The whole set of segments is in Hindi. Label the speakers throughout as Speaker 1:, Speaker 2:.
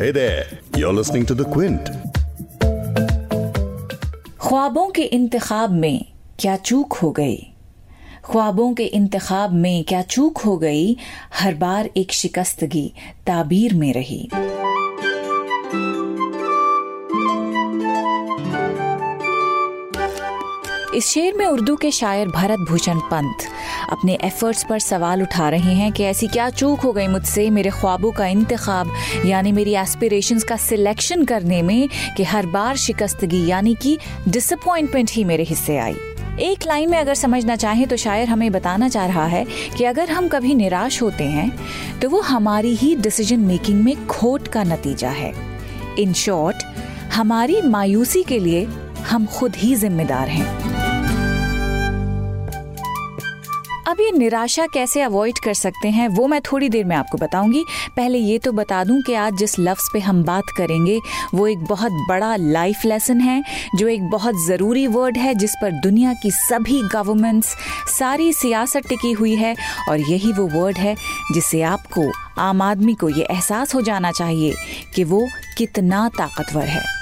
Speaker 1: Hey there, you're listening to The Quint.
Speaker 2: ख्वाबों के इंतखाब में क्या चूक हो गई? ख्वाबों के इंतखाब में क्या चूक हो गई? हर बार एक शिकस्तगी ताबीर में रही। इस शेर में उर्दू के शायर भरत भूषण पंत अपने एफर्ट्स पर सवाल उठा रहे हैं कि ऐसी क्या चूक हो गई मुझसे मेरे ख्वाबों का इंतखाब, यानी मेरी एस्पिरेशंस का सिलेक्शन करने में कि हर बार शिकस्तगी, यानी कि डिसअपॉइंटमेंट ही मेरे हिस्से आई। एक लाइन में अगर समझना चाहें तो शायर हमें बताना चाह रहा है कि अगर हम कभी निराश होते हैं तो वो हमारी ही डिसीज़न मेकिंग में खोट का नतीजा है। इन शॉर्ट हमारी मायूसी के लिए हम खुद ही जिम्मेदार हैं। अब ये निराशा कैसे अवॉइड कर सकते हैं, वो मैं थोड़ी देर में आपको बताऊँगी। पहले ये तो बता दूँ कि आज जिस लफ्ज़ पे हम बात करेंगे, वो एक बहुत बड़ा लाइफ लेसन है, जो एक बहुत ज़रूरी वर्ड है, जिस पर दुनिया की सभी गवर्नमेंट्स सारी सियासत टिकी हुई है, और यही वो वर्ड है, जिससे आपको, आम आदमी को ये एहसास हो जाना चाहिए कि वो कितना ताकतवर है।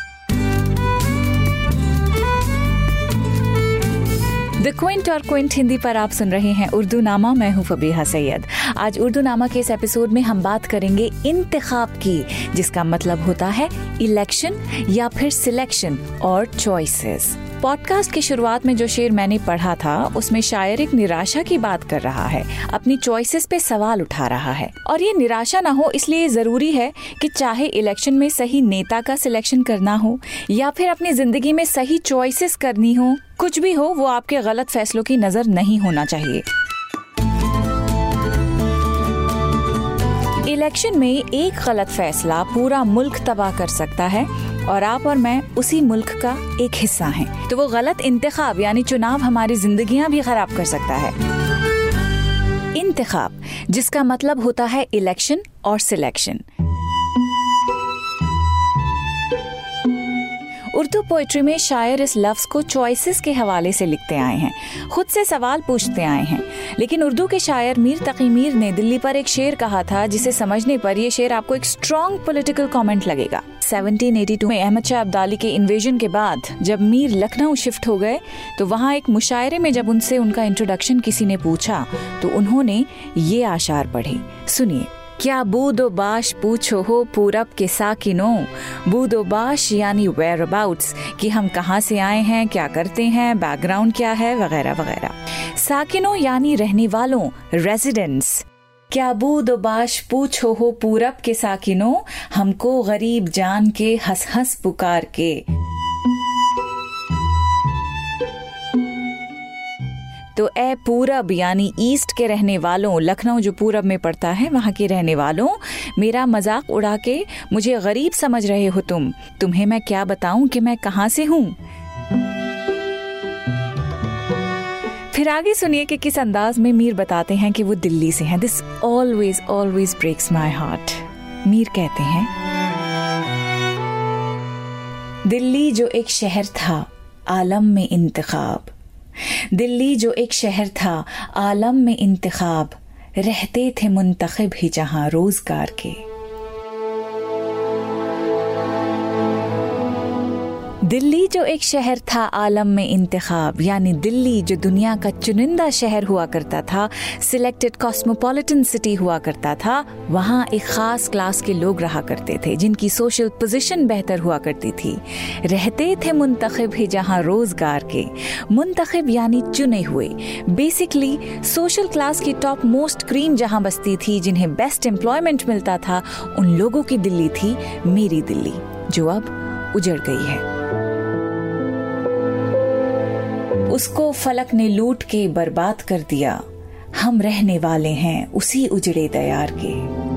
Speaker 2: द क्विंट और क्विंट हिंदी पर आप सुन रहे हैं उर्दू नामा मैं हूँ फबीहा सैयद। आज उर्दू नामा के इस एपिसोड में हम बात करेंगे इंतखाब की, जिसका मतलब होता है इलेक्शन या फिर सिलेक्शन और चॉइसेस पॉडकास्ट की शुरुआत में जो शेर मैंने पढ़ा था, उसमें शायर एक निराशा की बात कर रहा है, अपनी चॉइसेस पे सवाल उठा रहा है। और ये निराशा ना हो, इसलिए ज़रूरी है कि चाहे इलेक्शन में सही नेता का सिलेक्शन करना हो, या फिर अपनी ज़िंदगी में सही चॉइसेस करनी हो कुछ भी हो, वो आपके गलत फैसलों की नज़र नहीं होना चाहिए। इलेक्शन में एक गलत फैसला पूरा मुल्क तबाह कर सकता है और आप और मैं उसी मुल्क का एक हिस्सा हैं। तो वो गलत इंतखाब, यानी चुनाव हमारी जिंदगियाँ भी खराब कर सकता है। इंतखाब, जिसका मतलब होता है इलेक्शन और सिलेक्शन। उर्दू पोइट्री में शायर इस लफ्ज को चॉइसेस के हवाले से लिखते आए हैं, खुद से सवाल पूछते आए हैं। लेकिन उर्दू के शायर मीर तकी मीर ने दिल्ली पर एक शेर कहा था, जिसे समझने पर यह शेर आपको एक स्ट्रॉन्ग पोलिटिकल कॉमेंट लगेगा। 1782 में अहमद शाह अब्दाली के इन्वेजन के बाद जब मीर लखनऊ शिफ्ट हो गए तो वहाँ एक मुशायरे में जब उनसे उनका इंट्रोडक्शन किसी ने पूछा तो उन्होंने ये आशार पढ़े। सुनिए। क्या बूदो बाश पूछो हो पूरब के साकिनो? बूदो बाश यानी वेयर अबाउट्स कि हम कहाँ से आए हैं, क्या करते हैं बैकग्राउंड क्या है, वगैरह वगैरह। साकिनो यानी रहने वालों रेजिडेंट्स क्या बूद बाश पूछो हो पूरब के साकिनो? हमको गरीब जान के हंस हंस पुकार के। तो ए पूरब, यानी ईस्ट के रहने वालों, लखनऊ जो पूरब में पड़ता है, वहाँ के रहने वालों, मेरा मज़ाक उड़ा के मुझे गरीब समझ रहे हो तुम। तुम्हें मैं क्या बताऊँ कि मैं कहाँ से हूँ? फिर आगे सुनिए कि किस अंदाज में मीर बताते हैं कि वो दिल्ली से हैं। This always always breaks my heart Mir कहते हैं, दिल्ली जो एक शहर था, आलम में इंतखाब। दिल्ली जो एक शहर था, आलम में इंतखाब। रहते थे मुंतखब ही जहाँ रोज़गार के। दिल्ली जो एक शहर था आलम में इंतखाब, यानी दिल्ली जो दुनिया का चुनिंदा शहर हुआ करता था सिलेक्टेड कॉस्मोपॉलिटन सिटी हुआ करता था, वहाँ एक खास क्लास के लोग रहा करते थे, जिनकी सोशल पोजीशन बेहतर हुआ करती थी। रहते थे मुंतखब ही जहाँ रोज़गार के, मुंतखब यानी चुने हुए। बेसिकली सोशल क्लास की टॉप मोस्ट क्रीम जहाँ बसती थी, जिन्हें बेस्ट एम्प्लॉयमेंट मिलता था, उन लोगों की दिल्ली थी मेरी दिल्ली, जो अब उजड़ गई है। उसको फलक ने लूट के बर्बाद कर दिया। हम रहने वाले हैं उसी उजड़े दयार के।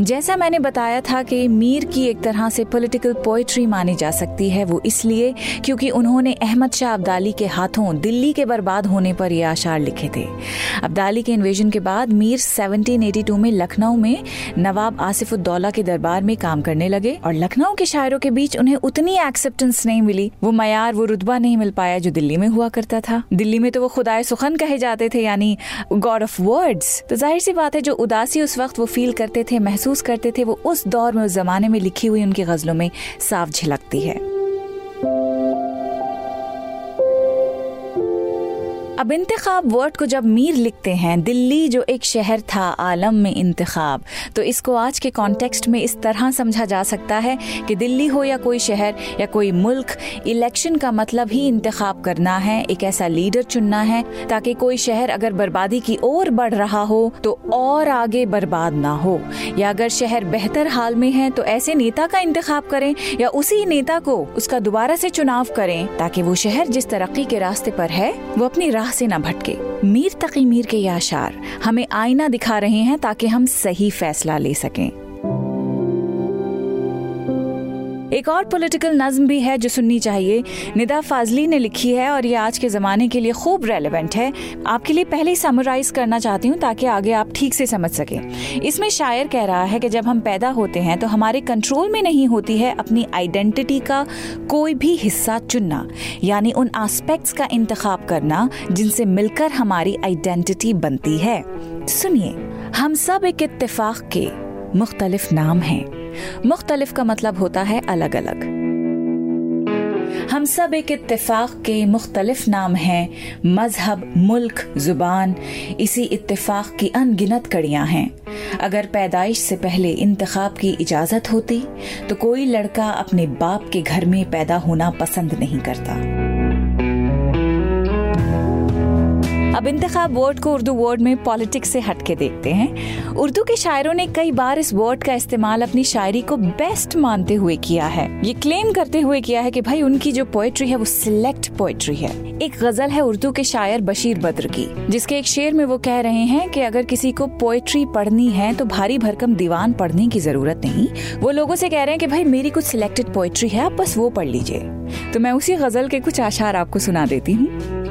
Speaker 2: जैसा मैंने बताया था कि मीर की एक तरह से पॉलिटिकल पोइट्री मानी जा सकती है वो इसलिए क्योंकि उन्होंने अहमद शाह अब्दाली के हाथों दिल्ली के बर्बाद होने पर ये आशार लिखे थे। अब्दाली के इन्वेजन के बाद मीर 1782 में लखनऊ में नवाब आसिफुद्दौला के दरबार में काम करने लगे और लखनऊ के शायरों के बीच उन्हें उतनी एक्सेप्टेंस नहीं मिली। वो मैार वो रुतबा नहीं मिल पाया जो दिल्ली में हुआ करता था। दिल्ली में तो वो खुदाए सुखन कहे जाते थे, यानी गॉड ऑफ़ वर्ड्स तो ज़ाहिर सी बात है, जो उदासी उस वक्त वो फील करते थे, महसूस करते थे, वो उस दौर में, उस जमाने में लिखी हुई उनकी गजलों में साफ़ झलकती है। अब इंतखाब वर्ड को जब मीर लिखते हैं, दिल्ली जो एक शहर था, आलम में इंतखाब। तो इसको आज के कॉन्टेक्स्ट में इस तरह समझा जा सकता है कि दिल्ली हो या कोई शहर या कोई मुल्क इलेक्शन का मतलब ही इंतखाब करना है, एक ऐसा लीडर चुनना है, ताकि कोई शहर अगर बर्बादी की ओर बढ़ रहा हो तो और आगे बर्बाद ना हो। या अगर शहर बेहतर हाल में है तो ऐसे नेता का इंतखाब करें या उसी नेता को उसका दोबारा से चुनाव करें, ताकि वो शहर जिस तरक्की के रास्ते पर है, वो अपनी राह से न भटके। मीर तकी मीर के ये आशार हमें आईना दिखा रहे हैं ताकि हम सही फैसला ले सकें। एक और पॉलिटिकल नज्म भी है जो सुननी चाहिए। निदा फाजली ने लिखी है और ये आज के ज़माने के लिए खूब रेलिवेंट है। आपके लिए पहले ही समराइज करना चाहती हूँ ताकि आगे आप ठीक से समझ सके। इसमें शायर कह रहा है कि जब हम पैदा होते हैं तो हमारे कंट्रोल में नहीं होती है अपनी आइडेंटिटी का कोई भी हिस्सा चुनना, यानी उन आस्पेक्ट्स का इंतखब करना जिनसे मिलकर हमारी आइडेंटिटी बनती है। सुनिए, हम सब एक इत्तेफाक के मुख्तलिफ़ नाम हैं। मुख्तलिफ़ का मतलब होता है अलग अलग हम सब एक इत्तेफाक के मुख्तलिफ़ नाम हैं। मज़हब, मुल्क, ज़ुबान, इसी इत्तेफाक की अनगिनत कड़ियाँ हैं। अगर पैदाइश से पहले इंतखाब की इजाज़त होती तो कोई लड़का अपने बाप के घर में पैदा होना पसंद नहीं करता। अब इंतखाब वर्ड को उर्दू वर्ड में पॉलिटिक्स से हट के देखते हैं। उर्दू के शायरों ने कई बार इस वर्ड का इस्तेमाल अपनी शायरी को बेस्ट मानते हुए किया है। ये क्लेम करते हुए किया है कि भाई उनकी जो पोएट्री है, वो सिलेक्ट पोएट्री है। एक गज़ल है उर्दू के शायर बशीर बद्र की, जिसके एक शेर में वो कह रहे हैं कि अगर किसी को पोएट्री पढ़नी है तो भारी भरकम दीवान पढ़ने की ज़रूरत नहीं। वो लोगों से कह रहे हैं कि भाई मेरी कुछ सिलेक्टेड पोएट्री है, आप बस वो पढ़ लीजिए। तो मैं उसी गज़ल के कुछ आशार आपको सुना देती हूँ।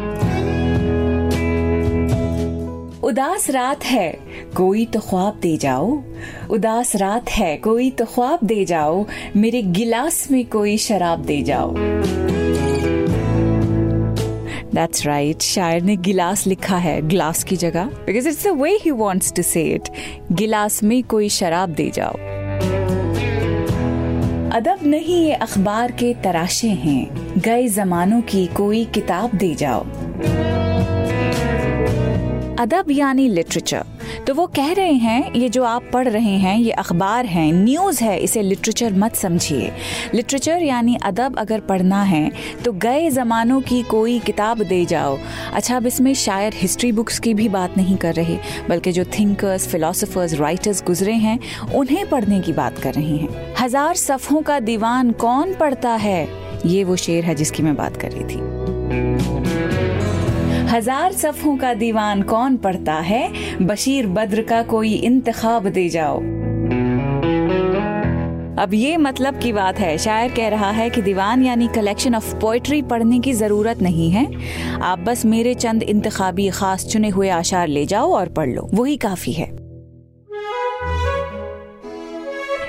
Speaker 2: उदास रात है, कोई तो ख्वाब दे जाओ। उदास रात है, कोई तो ख्वाब दे जाओ। मेरे गिलास में कोई शराब दे जाओ। That's right. शायर ने गिलास लिखा है, ग्लास की जगह। Because it's the way he wants to say it गिलास में कोई शराब दे जाओ। अदब नहीं, ये अखबार के तराशे हैं। गए जमानों की कोई किताब दे जाओ। अदब यानी लिटरेचर तो वो कह रहे हैं, ये जो आप पढ़ रहे हैं, ये अखबार है न्यूज़ है, इसे लिटरेचर मत समझिए। लिटरेचर यानी अदब अगर पढ़ना है तो गए ज़मानों की कोई किताब दे जाओ। अच्छा अब इसमें शायद हिस्ट्री बुक्स की भी बात नहीं कर रहे, बल्कि जो थिंकर्स फिलोसफर्स राइटर्स गुजरे हैं, उन्हें पढ़ने की बात कर रहे हैं। हज़ार सफ़ों का दीवान कौन पढ़ता है? ये वो शेर है जिसकी मैं बात कर रही थी। हज़ार सफ़ों का दीवान कौन पढ़ता है? बशीर बद्र का कोई इंतखाब दे जाओ। अब ये मतलब की बात है। शायर कह रहा है कि दीवान यानी कलेक्शन ऑफ़ पोइट्री पढ़ने की ज़रूरत नहीं है। आप बस मेरे चंद इंतखाबी खास चुने हुए आशार ले जाओ और पढ़ लो। वही काफ़ी है।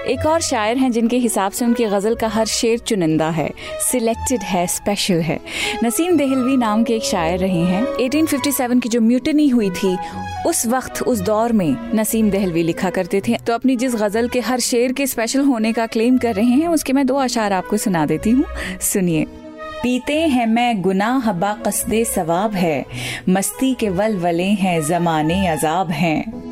Speaker 2: एक और शायर हैं जिनके हिसाब से उनकी गज़ल का हर शेर चुनिंदा है। सिलेक्टेड है स्पेशल है। नसीम देहलवी नाम के एक शायर रहे हैं। 1857 की जो म्यूटनी हुई थी, उस वक्त, उस दौर में नसीम देहलवी लिखा करते थे। तो अपनी जिस गज़ल के हर शेर के स्पेशल होने का क्लेम कर रहे हैं, उसके मैं दो अशार आपको सुना देती हूँ। सुनिए। पीते हैं मैं गुनाह बा कसदे सवाब है, मस्ती के वल वले हैं, जमाने अजाब हैं।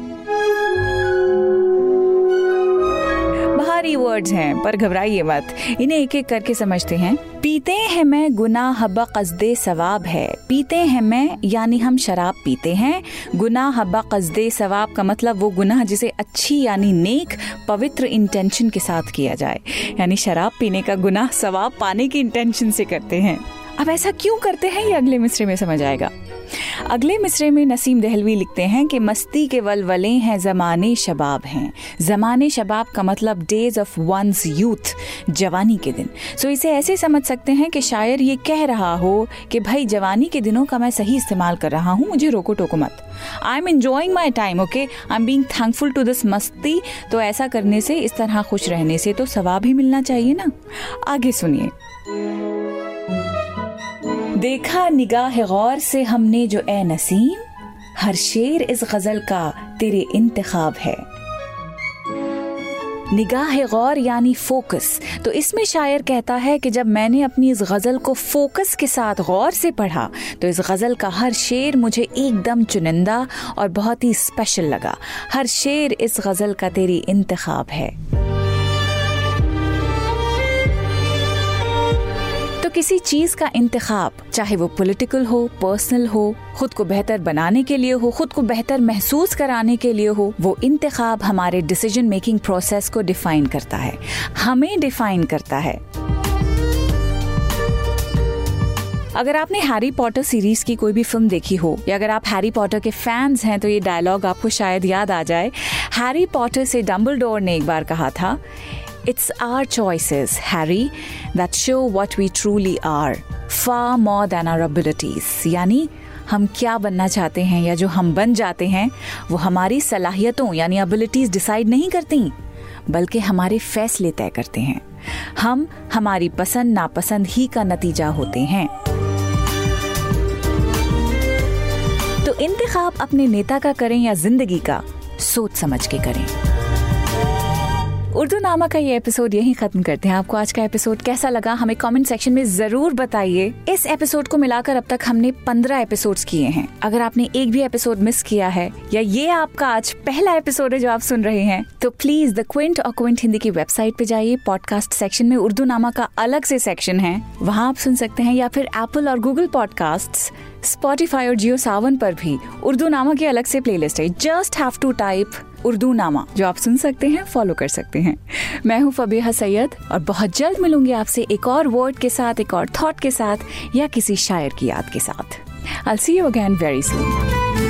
Speaker 2: भारी वर्ड्स हैं, पर घबराइए मत। इन्हें एक एक करके समझते हैं। पीते हैं मैं गुनाह हब्बा कस्दे सवाब है। पीते हैं मैं, यानी हम शराब पीते हैं। गुनाह हब्बा कस्दे सवाब का मतलब वो गुनाह जिसे अच्छी, यानी नेक, पवित्र इंटेंशन के साथ किया जाए। यानी शराब पीने का गुनाह सवाब पाने की इंटेंशन से करते हैं। अब ऐसा क्यों करते हैं, ये अगले मिसरे में समझ आएगा। अगले मिसरे में नसीम दहलवी लिखते हैं कि मस्ती के वलवले हैं, जमाने शबाब हैं। जमाने शबाब का मतलब डेज़ ऑफ़ वंस यूथ जवानी के दिन। सो इसे ऐसे समझ सकते हैं कि शायर ये कह रहा हो कि भाई जवानी के दिनों का मैं सही इस्तेमाल कर रहा हूँ, मुझे रोको टोको मत। I am enjoying my time okay I am being thankful to this मस्ती। तो ऐसा करने से, इस तरह खुश रहने से तो सवाब ही मिलना चाहिए ना? आगे सुनिए। देखा निगाह गौर से हमने जो ए नसीम, हर शेर इस गज़ल का तेरे इंतखाब है। निगाह गौर यानी फोकस। तो इसमें शायर कहता है कि जब मैंने अपनी इस गज़ल को फोकस के साथ गौर से पढ़ा तो इस गज़ल का हर शेर मुझे एकदम चुनिंदा और बहुत ही स्पेशल लगा। हर शेर इस गज़ल का तेरी इंतखाब है। किसी चीज़ का इंतखाब, चाहे वो पॉलिटिकल हो पर्सनल हो, खुद को बेहतर बनाने के लिए हो, खुद को बेहतर महसूस कराने के लिए हो, वो इंतखाब हमारे डिसीज़न मेकिंग प्रोसेस को डिफाइन करता है। हमें डिफाइन करता है। अगर आपने हैरी पॉटर सीरीज़ की कोई भी फ़िल्म देखी हो, या अगर आप हैरी पॉटर के फैंस हैं तो ये डायलॉग आपको शायद याद आ जाए। हैरी पॉटर से डम्बल ने एक बार कहा था It's our choices, Harry, that show what we truly are, far more than our abilities. यानी हम क्या बनना चाहते हैं या जो हम बन जाते हैं वो हमारी सलाहियतों यानी एबिलिटीज डिसाइड नहीं करती बल्कि हमारे फैसले तय करते हैं। हम हमारी पसंद नापसंद ही का नतीजा होते हैं। तो इंतखाब अपने नेता का करें या ज़िंदगी का सोच समझ के करें। उर्दू नामा का ये एपिसोड यही खत्म करते हैं। आपको आज का एपिसोड कैसा लगा, हमें कमेंट सेक्शन में ज़रूर बताइए। इस एपिसोड को मिलाकर अब तक हमने पंद्रह एपिसोड्स किए हैं। अगर आपने एक भी एपिसोड मिस किया है, या ये आपका आज पहला एपिसोड है जो आप सुन रहे हैं तो प्लीज़ द क्विंट और क्विंट हिंदी की वेबसाइट पे जाइए। पॉडकास्ट सेक्शन में उर्दू नामा का अलग से सेक्शन है। वहाँ आप सुन सकते हैं या फिर एप्पल और गूगल पॉडकास्ट स्पॉटिफाई और जियो सावन पर भी उर्दू नामा की अलग से प्लेलिस्ट है। Just have to type Urdunama जो आप सुन सकते हैं फॉलो कर सकते हैं। मैं हूँ फबीहा सैयद और बहुत जल्द मिलूँगी आपसे एक और वर्ड के साथ, एक और थॉट के साथ या किसी शायर की याद के साथ। I see you again very soon